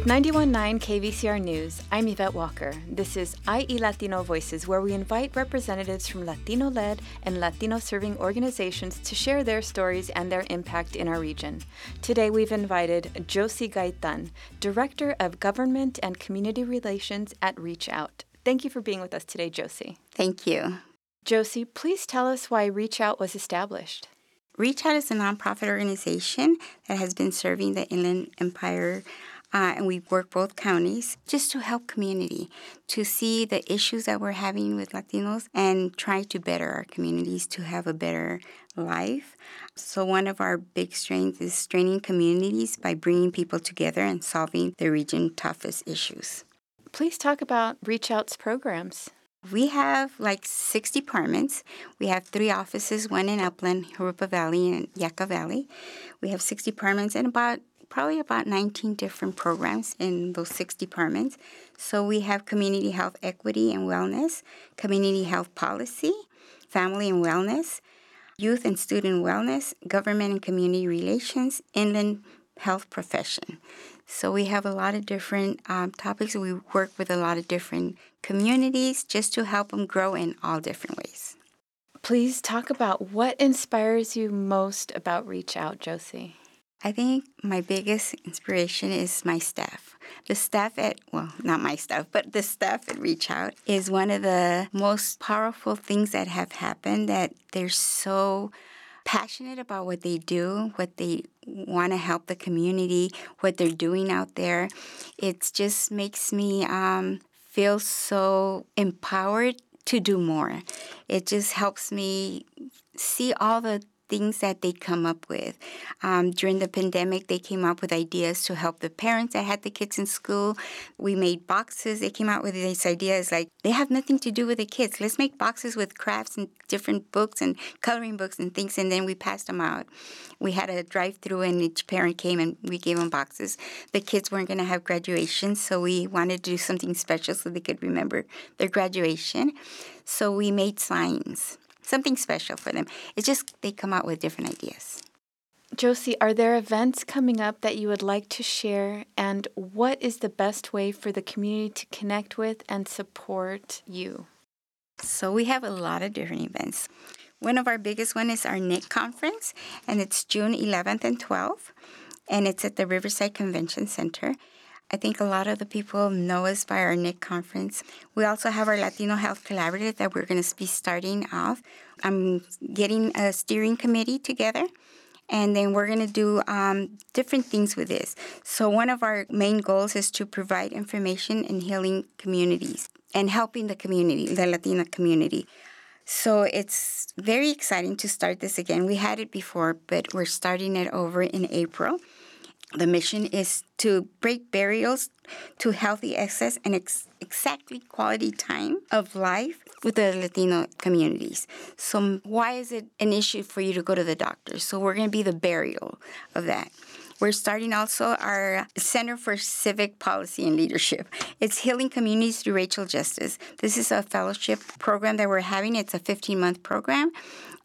With 91.9 KVCR News, I'm Yvette Walker. This is IE Latino Voices, where we invite representatives from Latino led and Latino serving organizations to share their stories and their impact in our region. Today, we've invited Josie Gaytan, Director of Government and Community Relations at Reach Out. Thank you for being with us today, Josie. Thank you. Josie, please tell us why Reach Out was established. Reach Out is a nonprofit organization that has been serving the Inland Empire uh, and we work both counties just to help community to see the issues that we're having with Latinos and try to better our communities to have a better life. So one of our big strengths is straining communities by bringing people together and solving the region's toughest issues. Please talk about Reach Out's programs. We have like six departments. We have three offices, one in Upland, Jurupa Valley, and Yucca Valley. We have six departments and about probably about 19 different programs in those six departments. So we have community health equity and wellness, community health policy, family and wellness, youth and student wellness, government and community relations, inland health profession. So we have a lot of different um, topics. We work with a lot of different communities just to help them grow in all different ways. Please talk about what inspires you most about Reach Out, Josie. I think my biggest inspiration is my staff. The staff at, well, not my staff, but the staff at Reach Out is one of the most powerful things that have happened that they're so passionate about what they do, what they want to help the community, what they're doing out there. It just makes me um, feel so empowered to do more. It just helps me see all the things that they come up with. Um, during the pandemic, they came up with ideas to help the parents that had the kids in school. We made boxes. They came out with these ideas like they have nothing to do with the kids. Let's make boxes with crafts and different books and coloring books and things, and then we passed them out. We had a drive through, and each parent came and we gave them boxes. The kids weren't going to have graduation, so we wanted to do something special so they could remember their graduation. So we made signs something special for them. It's just they come out with different ideas. Josie, are there events coming up that you would like to share? And what is the best way for the community to connect with and support you? So, we have a lot of different events. One of our biggest one is our NIC conference, and it's June 11th and 12th, and it's at the Riverside Convention Center. I think a lot of the people know us by our NIC conference. We also have our Latino Health Collaborative that we're going to be starting off. I'm getting a steering committee together and then we're going to do um, different things with this. So, one of our main goals is to provide information in healing communities and helping the community, the Latina community. So, it's very exciting to start this again. We had it before, but we're starting it over in April. The mission is to break barriers to healthy access and ex- exactly quality time of life with the Latino communities. So, why is it an issue for you to go to the doctor? So, we're going to be the barrier of that. We're starting also our Center for Civic Policy and Leadership. It's Healing Communities Through Racial Justice. This is a fellowship program that we're having. It's a 15 month program.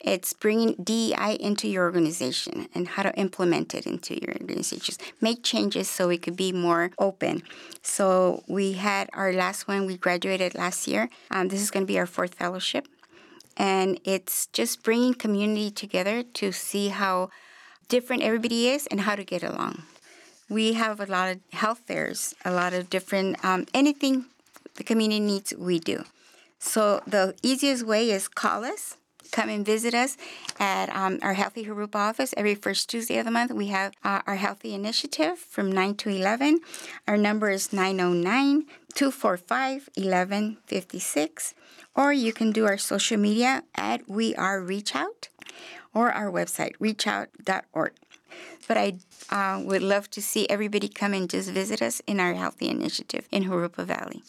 It's bringing DEI into your organization and how to implement it into your organizations. Make changes so it could be more open. So we had our last one, we graduated last year. Um, this is going to be our fourth fellowship. And it's just bringing community together to see how different everybody is and how to get along. We have a lot of health fairs, a lot of different, um, anything the community needs, we do. So the easiest way is call us come and visit us at um, our Healthy Jurupa office every first Tuesday of the month. We have uh, our Healthy Initiative from 9 to 11. Our number is 909 245 1156. Or you can do our social media at We Are Reach Out or our website, reachout.org. But I uh, would love to see everybody come and just visit us in our Healthy Initiative in Jurupa Valley.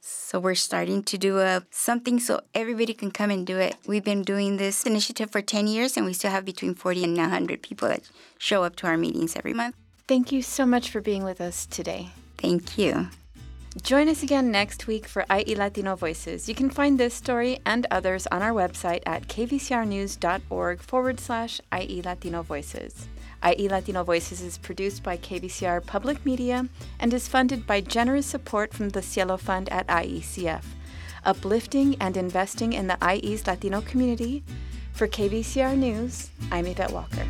So we're starting to do a something so everybody can come and do it. We've been doing this initiative for 10 years and we still have between 40 and 100 people that show up to our meetings every month. Thank you so much for being with us today. Thank you. Join us again next week for IE Latino Voices. You can find this story and others on our website at kvcrnews.org forward slash IE Latino Voices. IE Latino Voices is produced by KVCR Public Media and is funded by generous support from the Cielo Fund at IECF, uplifting and investing in the IE's Latino community. For KVCR News, I'm Yvette Walker.